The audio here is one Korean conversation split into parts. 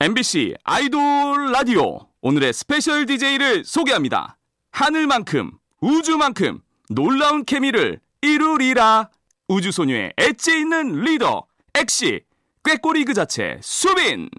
MBC 아이돌 라디오. 오늘의 special DJ를 소개합니다. 하늘만큼 우주만큼 놀라운 케미를 이루리라. 우주소녀의 엣지 있는 리더 엑시 꾀꼬리 그 자체 수빈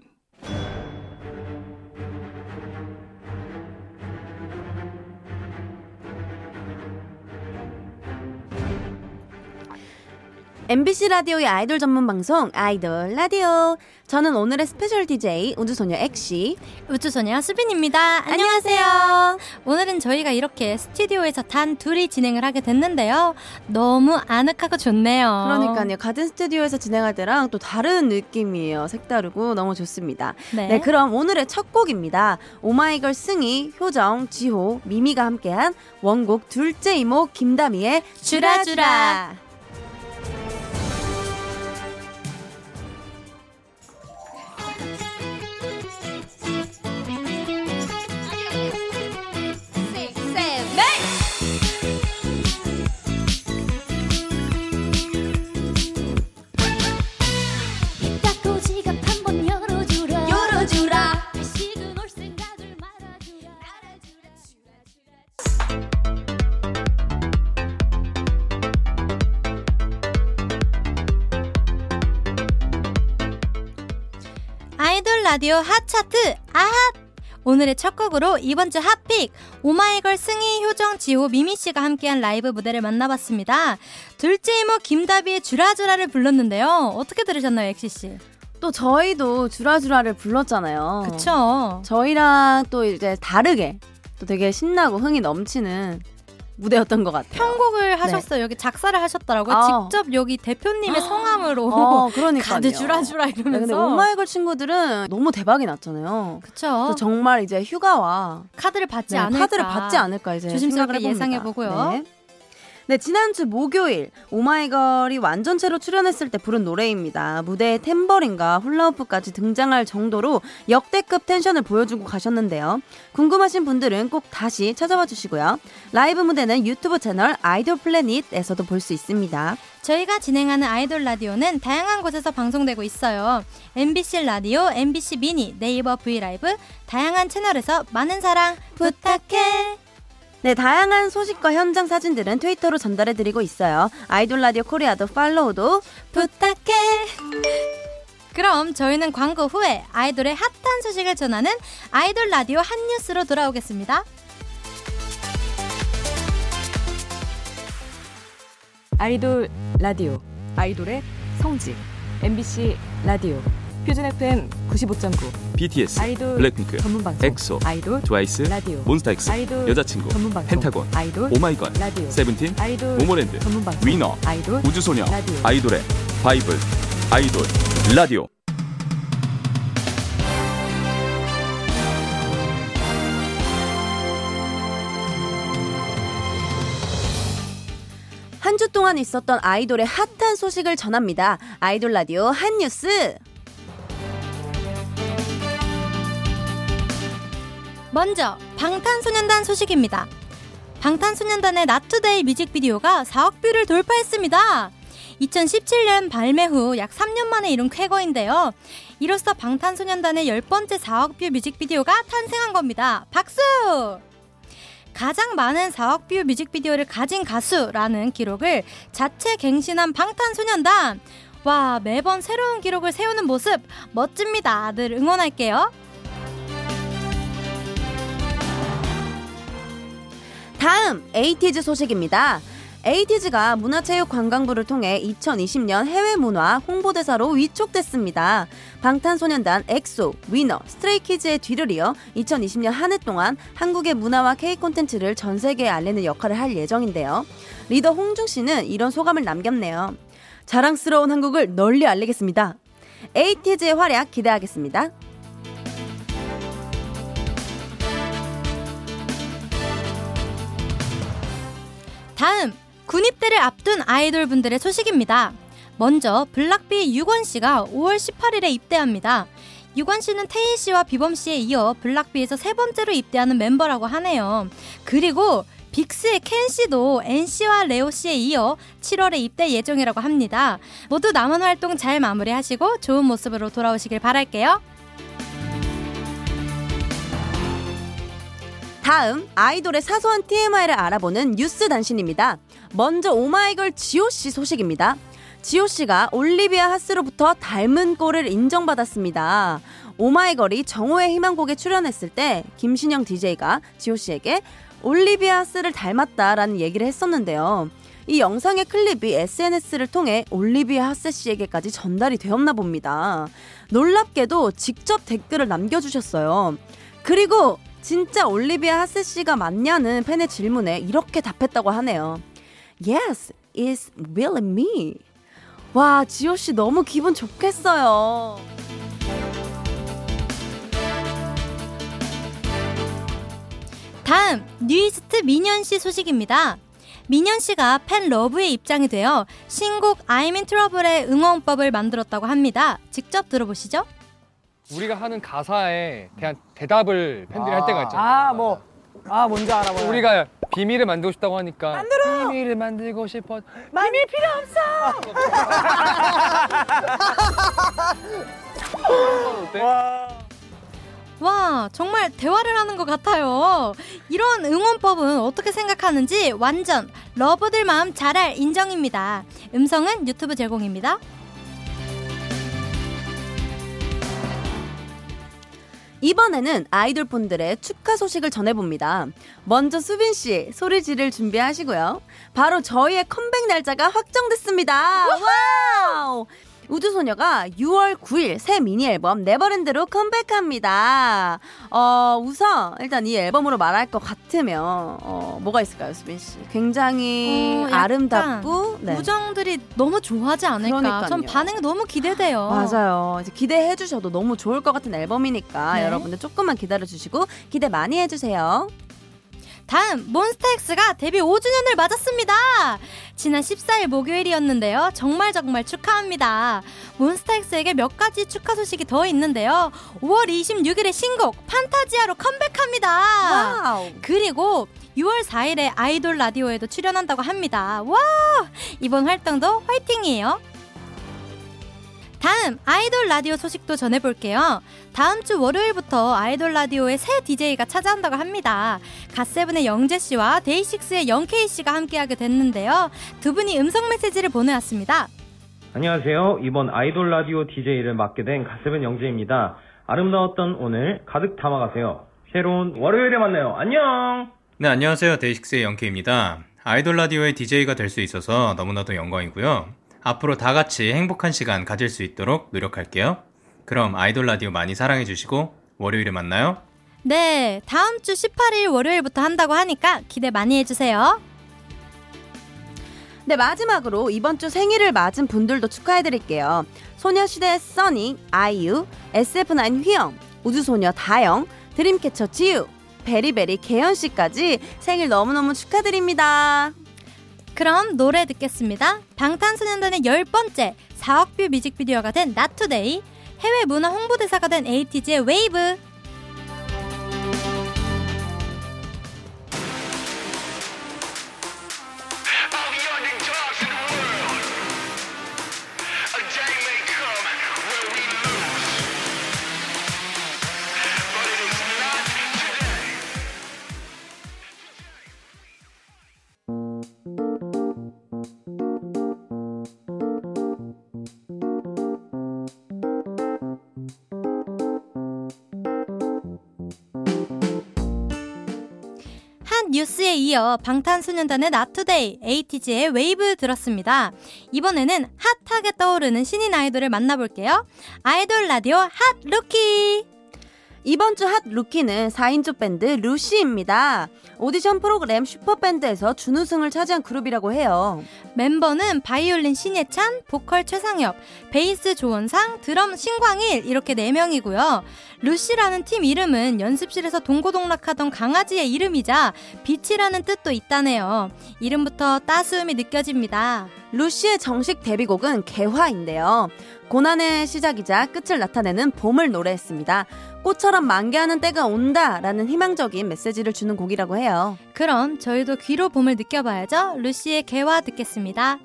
MBC 라디오의 아이돌 전문 방송 아이돌 라디오. 저는 오늘의 스페셜 DJ 우주소녀 엑시. 우주소녀 수빈입니다. 안녕하세요. 오늘은 저희가 이렇게 스튜디오에서 단 둘이 진행을 하게 됐는데요. 너무 아늑하고 좋네요. 그러니까요. 같은 스튜디오에서 진행할 때랑 또 다른 느낌이에요. 색다르고 너무 좋습니다. 네. 네, 그럼 오늘의 첫 곡입니다. 오마이걸 승희, 효정, 지호, 미미가 함께한 원곡 둘째 이모 김다미의 주라주라. 주라 라디오 핫차트 아핫! 오늘의 첫 곡으로 이번 주 핫픽 오마이걸 승희, 효정, 지호, 미미 씨가 함께한 라이브 무대를 만나봤습니다. 둘째 이모 김다비의 주라주라를 불렀는데요. 어떻게 들으셨나요, 엑시 씨? 또 저희도 주라주라를 불렀잖아요. 그쵸? 저희랑 또 이제 다르게 또 되게 신나고 흥이 넘치는 무대였던 것 같아요. 편곡을 하셨어요. 여기 작사를 하셨더라고요. 네. 아. 직접 여기 대표님의 성함으로 어. 카드 주라주라 네, 근데 이러면서. 오마이걸 친구들은 너무 대박이 났잖아요. 그쵸. 그래서 정말 이제 휴가와 카드를 받지 네, 않을까. 카드를 받지 않을까 이제 조심스럽게 해봅니다. 예상해 보고요. 네. 네, 지난주 목요일 오마이걸이 완전체로 출연했을 때 부른 노래입니다. 무대에 탬버린과 훌라후프까지 등장할 정도로 역대급 텐션을 보여주고 가셨는데요. 궁금하신 분들은 꼭 다시 찾아와 주시고요. 라이브 무대는 유튜브 채널 아이돌 플래닛에서도 볼 수 있습니다. 저희가 진행하는 아이돌 라디오는 다양한 곳에서 방송되고 있어요. MBC 라디오, MBC 미니, 네이버 브이라이브, 다양한 채널에서 많은 사랑 부탁해. 네, 다양한 소식과 현장 사진들은 트위터로 전달해드리고 있어요. 아이돌 라디오 코리아도 팔로우도 부탁해. 그럼 저희는 광고 후에 아이돌의 핫한 소식을 전하는 아이돌 라디오 핫 뉴스로 돌아오겠습니다. 아이돌 라디오 아이돌의 성지 MBC 라디오 표준 FM 95.9 BTS 아이돌 블랙핑크 전문 방송 엑소 아이돌 트와이스 라디오 몬스타엑스 아이돌 여자친구 전문 방송 펜타곤 아이돌 오마이걸 라디오 세븐틴 아이돌 모모랜드 전문 방송 위너 아이돌 우주소녀 라디오 아이돌의 바이블 아이돌 라디오 한 주 동안 있었던 아이돌의 핫한 소식을 전합니다. 아이돌 라디오 핫 뉴스. 먼저 방탄소년단 소식입니다. 방탄소년단의 Not Today 뮤직비디오가 4억 뷰를 돌파했습니다. 2017년 발매 후 약 3년 만에 이룬 쾌거인데요. 이로써 방탄소년단의 열 번째 4억 뷰 뮤직비디오가 탄생한 겁니다. 박수! 가장 많은 4억 뷰 뮤직비디오를 가진 가수라는 기록을 자체 갱신한 방탄소년단. 와, 매번 새로운 기록을 세우는 모습 멋집니다. 늘 응원할게요. 다음 에이티즈 소식입니다. 에이티즈가 문화체육관광부를 통해 2020년 해외 문화 홍보대사로 위촉됐습니다. 방탄소년단 엑소, 위너, 스트레이키즈의 뒤를 이어 2020년 한 해 동안 한국의 문화와 K 콘텐츠를 전 세계에 알리는 역할을 할 예정인데요. 리더 홍중 씨는 이런 소감을 남겼네요. 자랑스러운 한국을 널리 알리겠습니다. 에이티즈의 활약 기대하겠습니다. 군입대를 앞둔 아이돌 분들의 소식입니다. 먼저 블락비 유권 씨가 5월 18일에 입대합니다. 유권 씨는 태일 씨와 비범 씨에 이어 블락비에서 세 번째로 입대하는 멤버라고 하네요. 그리고 빅스의 켄 씨도 엔 씨와 레오 씨에 이어 7월에 입대 예정이라고 합니다. 모두 남은 활동 잘 마무리하시고 좋은 모습으로 돌아오시길 바랄게요. 다음 아이돌의 사소한 TMI를 알아보는 뉴스 단신입니다. 먼저 오마이걸 지호 씨 소식입니다. 지호 씨가 올리비아 하스로부터 닮은 꼴을 인정받았습니다. 오마이걸이 정오의 희망곡에 출연했을 때 김신영 DJ가 지호 씨에게 올리비아 하스를 닮았다라는 얘기를 했었는데요. 이 영상의 클립이 SNS를 통해 올리비아 하스 씨에게까지 전달이 되었나 봅니다. 놀랍게도 직접 댓글을 남겨주셨어요. 그리고 진짜 올리비아 하스 씨가 맞냐는 팬의 질문에 이렇게 답했다고 하네요. Yes, it's really me. 와, 지호 씨 너무 기분 좋겠어요. 다음 뉴이스트 민현 씨 소식입니다. 민현 씨가 팬 러브에 입장이 되어 신곡 I'm in Trouble의 응원법을 만들었다고 합니다. 직접 들어보시죠. 우리가 하는 가사에 대한 대답을 팬들이 할 때가 있잖아. 아, 뭐. 아, 뭔지 알아. 뭐. 우리가 비밀을 만들고 싶다고 하니까 만들어! 비밀을 만들고 싶어. 비밀 필요 없어! 어때? 와, 정말 대화를 하는 것 같아요. 이런 응원법은 어떻게 생각하는지 완전 러브들 마음 잘할 인정입니다. 음성은 유튜브 제공입니다. 이번에는 아이돌 폰들의 축하 소식을 전해봅니다. 먼저 수빈 씨 소리 지를 준비하시고요. 바로 저희의 컴백 날짜가 확정됐습니다. 와우! 우주소녀가 6월 9일 새 미니 앨범 Neverland로 컴백합니다. 어, 우선 일단 이 앨범으로 말할 것 같으면 어, 뭐가 있을까요, 수빈 씨? 굉장히 어, 아름답고 네. 우정들이 너무 좋아하지 않을까. 그러니까요. 전 반응이 너무 기대돼요. 맞아요. 이제 기대해 주셔도 너무 좋을 것 같은 앨범이니까 네. 여러분들 조금만 기다려 주시고 기대 많이 해 주세요. 다음 몬스타엑스가 데뷔 5주년을 맞았습니다. 지난 14일 목요일이었는데요. 정말 정말 축하합니다. 몬스타엑스에게 몇 가지 축하 소식이 더 있는데요. 5월 26일에 신곡 Fantasia로 컴백합니다. 와우. 그리고 6월 4일에 아이돌 라디오에도 출연한다고 합니다. 와! 이번 활동도 화이팅이에요. 다음 아이돌 라디오 소식도 전해볼게요. 다음 주 월요일부터 아이돌 라디오의 새 DJ가 찾아온다고 합니다. 갓세븐의 영재 씨와 데이식스의 영케이 씨가 함께하게 됐는데요. 두 분이 음성 메시지를 보내왔습니다. 안녕하세요. 이번 아이돌 라디오 DJ를 맡게 된 가세븐 영재입니다. 아름다웠던 오늘 가득 담아가세요. 새로운 월요일에 만나요. 안녕! 네, 안녕하세요. 데이식스의 영케입니다. 아이돌 라디오의 DJ가 될 수 있어서 너무나도 영광이고요. 앞으로 다 같이 행복한 시간 가질 수 있도록 노력할게요. 그럼 아이돌 라디오 많이 사랑해주시고 월요일에 만나요. 네, 다음 주 18일 월요일부터 한다고 하니까 기대 많이 해주세요. 네, 마지막으로 이번 주 생일을 맞은 분들도 축하해 드릴게요. 소녀시대 써니, 아이유, SF9 휘영, 우주소녀 다영, 드림캐쳐 지유, 베리베리 개연 씨까지 생일 너무너무 축하드립니다. 그럼 노래 듣겠습니다. 방탄소년단의 열 번째 4억 뷰 뮤직비디오가 된 Not Today, 해외 문화 홍보대사가 된 에이티즈의 웨이브. 뉴스에 이어 방탄소년단의 Not Today, 에이티즈의 웨이브 들었습니다. 이번에는 핫하게 떠오르는 신인 아이돌을 만나볼게요. 아이돌 라디오 핫 루키! 이번 주 핫 루키는 4인조 밴드 루시입니다. 오디션 프로그램 슈퍼밴드에서 준우승을 차지한 그룹이라고 해요. 멤버는 바이올린 신예찬, 보컬 최상엽, 베이스 조원상, 드럼 신광일 이렇게 4명이고요. 루시라는 팀 이름은 연습실에서 동고동락하던 강아지의 이름이자 빛이라는 뜻도 있다네요. 이름부터 따스움이 느껴집니다. 루시의 정식 데뷔곡은 개화인데요. 고난의 시작이자 끝을 나타내는 봄을 노래했습니다. 꽃처럼 만개하는 때가 온다라는 희망적인 메시지를 주는 곡이라고 해요. 그럼 저희도 귀로 봄을 느껴봐야죠. 루시의 개화 듣겠습니다.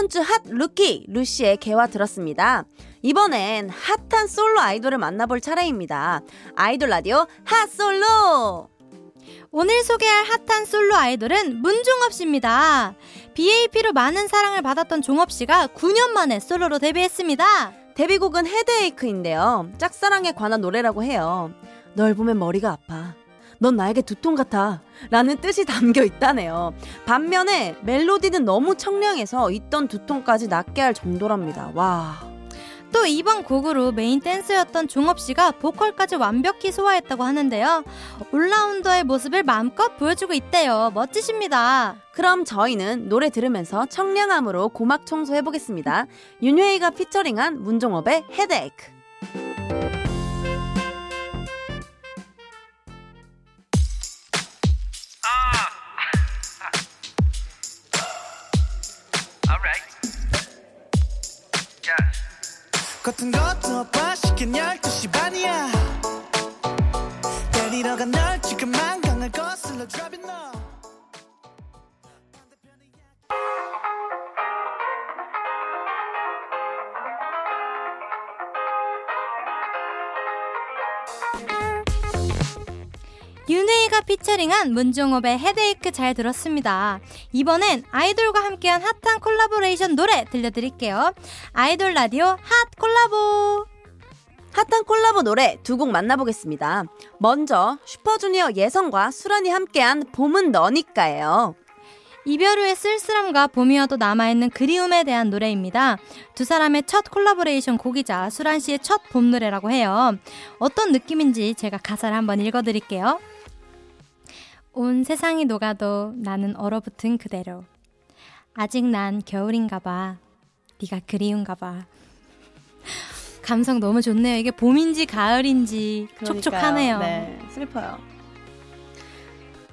이번 주 핫 루키 루시의 개화 들었습니다. 이번엔 핫한 솔로 아이돌을 만나볼 차례입니다. 아이돌 라디오 핫 솔로! 오늘 소개할 핫한 솔로 아이돌은 문종업 씨입니다. BAP로 많은 사랑을 받았던 종업 씨가 9년 만에 솔로로 데뷔했습니다. 데뷔곡은 Headache인데요. 짝사랑에 관한 노래라고 해요. 널 보면 머리가 아파. 넌 나에게 두통 같아. 라는 뜻이 담겨 있다네요. 반면에 멜로디는 너무 청량해서 있던 두통까지 낫게 할 정도랍니다. 와. 또 이번 곡으로 메인 댄서였던 종업 씨가 보컬까지 완벽히 소화했다고 하는데요. all-rounder의 모습을 마음껏 보여주고 있대요. 멋지십니다. 그럼 저희는 노래 들으면서 청량함으로 고막 청소해보겠습니다. 윤훼이가 피처링한 문종업의 Headache. 피처링한 문종업의 Headache 잘 들었습니다. 이번엔 아이돌과 함께한 핫한 콜라보레이션 노래 들려드릴게요. 아이돌 라디오 핫 콜라보! 핫한 콜라보 노래 두 곡 만나보겠습니다. 먼저 슈퍼주니어 예성과 수란이 함께한 봄은 너니까예요. 이별 후의 쓸쓸함과 봄이어도 남아있는 그리움에 대한 노래입니다. 두 사람의 첫 콜라보레이션 곡이자 수란 씨의 첫 봄 노래라고 해요. 어떤 느낌인지 제가 가사를 한번 읽어드릴게요. 온 세상이 녹아도 나는 얼어붙은 그대로. 아직 난 겨울인가 봐. 네가 그리운가 봐. 감성 너무 좋네요. 이게 봄인지 가을인지 촉촉하네요. 네, 슬퍼요.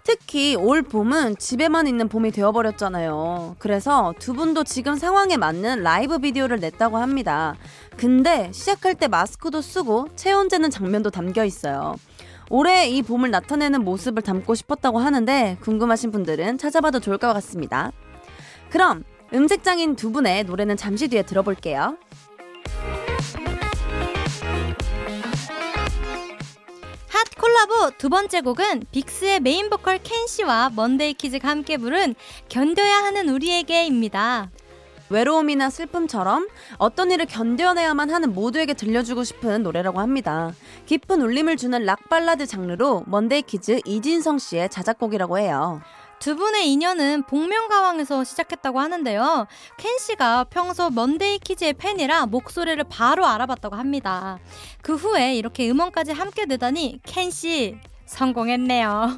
특히 올 봄은 집에만 있는 봄이 되어버렸잖아요. 그래서 두 분도 지금 상황에 맞는 라이브 비디오를 냈다고 합니다. 근데 시작할 때 마스크도 쓰고 체온 재는 장면도 담겨 있어요. 올해 이 봄을 나타내는 모습을 담고 싶었다고 하는데 궁금하신 분들은 찾아봐도 좋을 것 같습니다. 그럼 음색장인 두 분의 노래는 잠시 뒤에 들어볼게요. 핫 콜라보 두 번째 곡은 빅스의 메인 보컬 켄 씨와 먼데이 키즈가 함께 부른 견뎌야 하는 우리에게입니다. 외로움이나 슬픔처럼 어떤 일을 견뎌내야만 하는 모두에게 들려주고 싶은 노래라고 합니다. 깊은 울림을 주는 락 발라드 장르로 먼데이 키즈 이진성 씨의 자작곡이라고 해요. 두 분의 인연은 복면가왕에서 시작했다고 하는데요. 켄 씨가 평소 먼데이 키즈의 팬이라 목소리를 바로 알아봤다고 합니다. 그 후에 이렇게 음원까지 함께 내다니 켄 씨 성공했네요.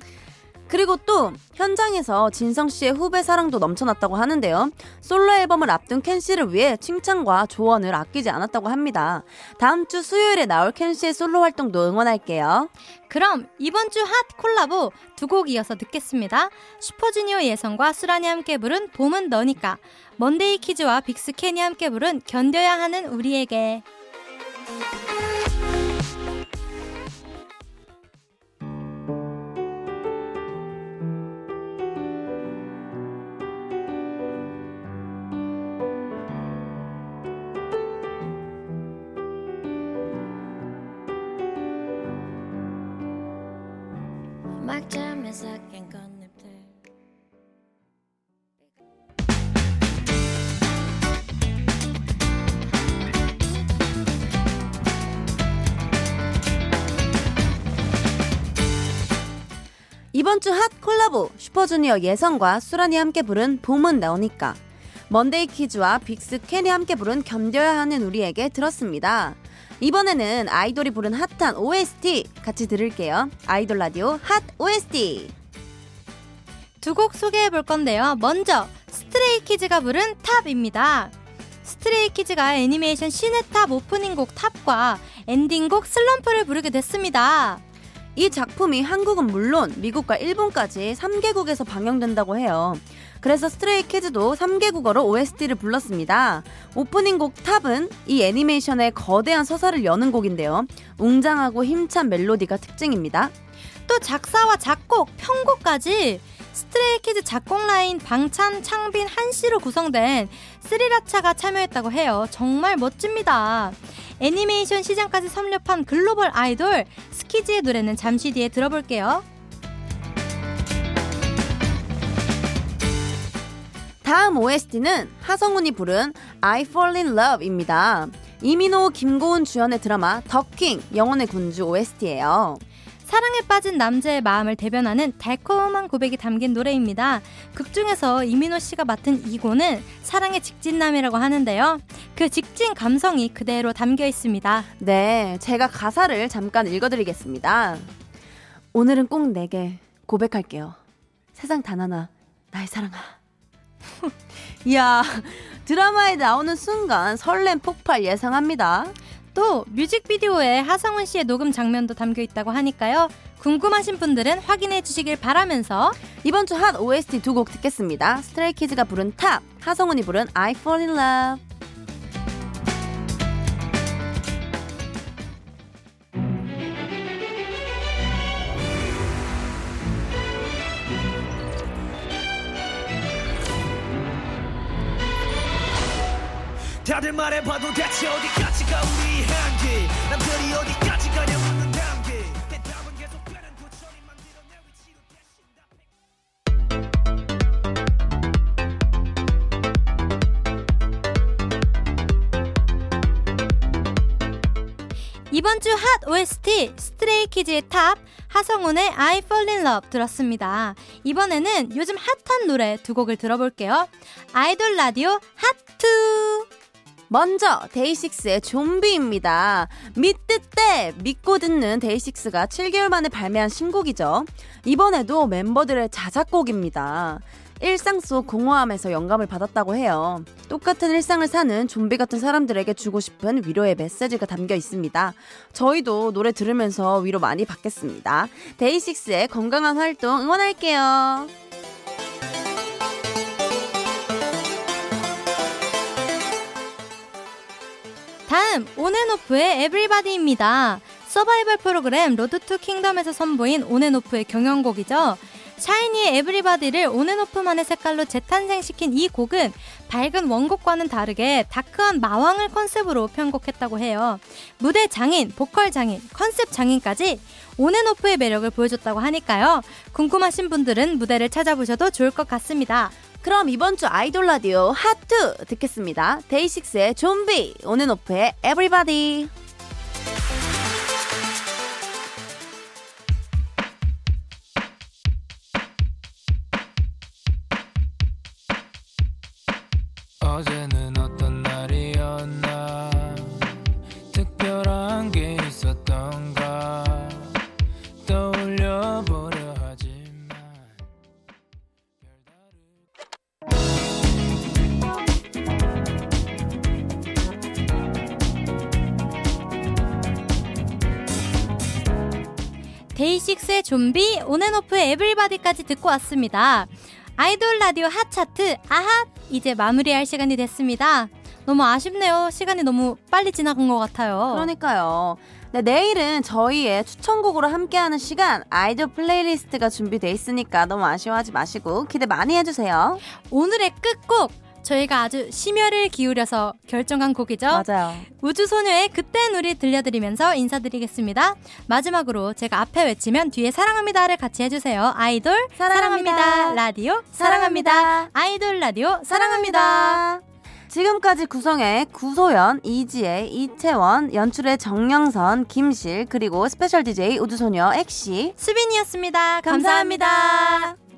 그리고 또 현장에서 진성 씨의 후배 사랑도 넘쳐났다고 하는데요. 솔로 앨범을 앞둔 켄 씨를 위해 칭찬과 조언을 아끼지 않았다고 합니다. 다음 주 수요일에 나올 켄 씨의 솔로 활동도 응원할게요. 그럼 이번 주 핫 콜라보 두 곡 이어서 듣겠습니다. 슈퍼주니어 예성과 수란이 함께 부른 봄은 너니까 먼데이 키즈와 빅스 켄이 함께 부른 견뎌야 하는 우리에게 이번 주 핫 콜라보 슈퍼주니어 예성과 수란이 함께 부른 봄은 너니까 먼데이 키즈와 빅스 켄이 함께 부른 견뎌야 하는 우리에게 들었습니다. 이번에는 아이돌이 부른 핫한 OST 같이 들을게요. 아이돌 라디오 핫 OST. 두 곡 소개해 볼 건데요. 먼저 스트레이 키즈가 부른 TOP입니다. 스트레이 키즈가 애니메이션 신의 탑 오프닝 곡 TOP과 엔딩곡 슬럼프를 부르게 됐습니다. 이 작품이 한국은 물론 미국과 일본까지 3개국에서 방영된다고 해요. 그래서 스트레이 키즈도 3개 국어로 OST를 불렀습니다. 오프닝 곡 TOP은 이 애니메이션의 거대한 서사를 여는 곡인데요. 웅장하고 힘찬 멜로디가 특징입니다. 또 작사와 작곡, 편곡까지 스트레이키즈 작곡 라인 방찬, 창빈, 한 씨로 구성된 쓰리라차가 참여했다고 해요. 정말 멋집니다. 애니메이션 시장까지 섭렵한 글로벌 아이돌 스키즈의 노래는 잠시 뒤에 들어볼게요. 다음 OST는 하성운이 부른 I Fall in Love입니다. 이민호, 김고은 주연의 드라마 더킹 영혼의 군주 OST예요. 사랑에 빠진 남자의 마음을 대변하는 달콤한 고백이 담긴 노래입니다. 극 중에서 이민호 씨가 맡은 이고는 사랑의 직진남이라고 하는데요. 그 직진 감성이 그대로 담겨 있습니다. 네, 제가 가사를 잠깐 읽어드리겠습니다. 오늘은 꼭 내게 고백할게요. 세상 단 하나, 나의 사랑아. 이야, 드라마에 나오는 순간 설렘 폭발 예상합니다. 또 뮤직비디오에 하성훈 씨의 녹음 장면도 담겨 있다고 하니까요. 궁금하신 분들은 확인해 주시길 바라면서 이번 주 핫 OST 두 곡 듣겠습니다. 스트레이키즈가 부른 탑, 하성운이 부른 I Fall in Love. 다들 말해봐도 대체 어디까지가 우리 이번 주 핫 OST 스트레이 키즈의 TOP 하성운의 I Fall in Love 들었습니다. 이번에는 요즘 핫한 노래 두 곡을 들어볼게요. 아이돌 라디오 핫2 먼저 데이식스의 좀비입니다. 믿듣데 믿고 듣는 데이식스가 7개월 만에 발매한 신곡이죠. 이번에도 멤버들의 자작곡입니다. 일상 속 공허함에서 영감을 받았다고 해요. 똑같은 일상을 사는 좀비 같은 사람들에게 주고 싶은 위로의 메시지가 담겨 있습니다. 저희도 노래 들으면서 위로 많이 받겠습니다. 데이식스의 건강한 활동 응원할게요. 다음 온앤오프의 Everybody입니다. 서바이벌 프로그램 Road to Kingdom에서 선보인 온앤오프의 경연곡이죠. 샤이니의 Everybody를 온앤오프만의 색깔로 재탄생시킨 이 곡은 밝은 원곡과는 다르게 다크한 마왕을 컨셉으로 편곡했다고 해요. 무대 장인, 보컬 장인, 컨셉 장인까지 온앤오프의 매력을 보여줬다고 하니까요. 궁금하신 분들은 무대를 찾아보셔도 좋을 것 같습니다. 그럼 이번 주 아이돌 라디오 핫2 듣겠습니다. 데이식스의 좀비, 온앤오프의 Everybody. 데이식스의 좀비, 온앤오프의 Everybody까지 듣고 왔습니다. 아이돌 라디오 핫차트, 아핫! 이제 마무리할 시간이 됐습니다. 너무 아쉽네요. 시간이 너무 빨리 지나간 것 같아요. 그러니까요. 네, 내일은 저희의 추천곡으로 함께하는 시간 아이돌 playlist가 준비돼 있으니까 너무 아쉬워하지 마시고 기대 많이 해주세요. 오늘의 끝곡 저희가 아주 심혈을 기울여서 결정한 곡이죠. 맞아요. 우주소녀의 그땐 우리 들려드리면서 인사드리겠습니다. 마지막으로 제가 앞에 외치면 뒤에 사랑합니다를 같이 해주세요. 아이돌 사랑합니다. 사랑합니다. 라디오 사랑합니다. 사랑합니다. 아이돌 라디오 사랑합니다. 지금까지 구성의 구소연, 이지혜, 이채원, 연출의 정영선, 김실, 그리고 스페셜 DJ 우주소녀 엑시. 수빈이었습니다 감사합니다. 감사합니다.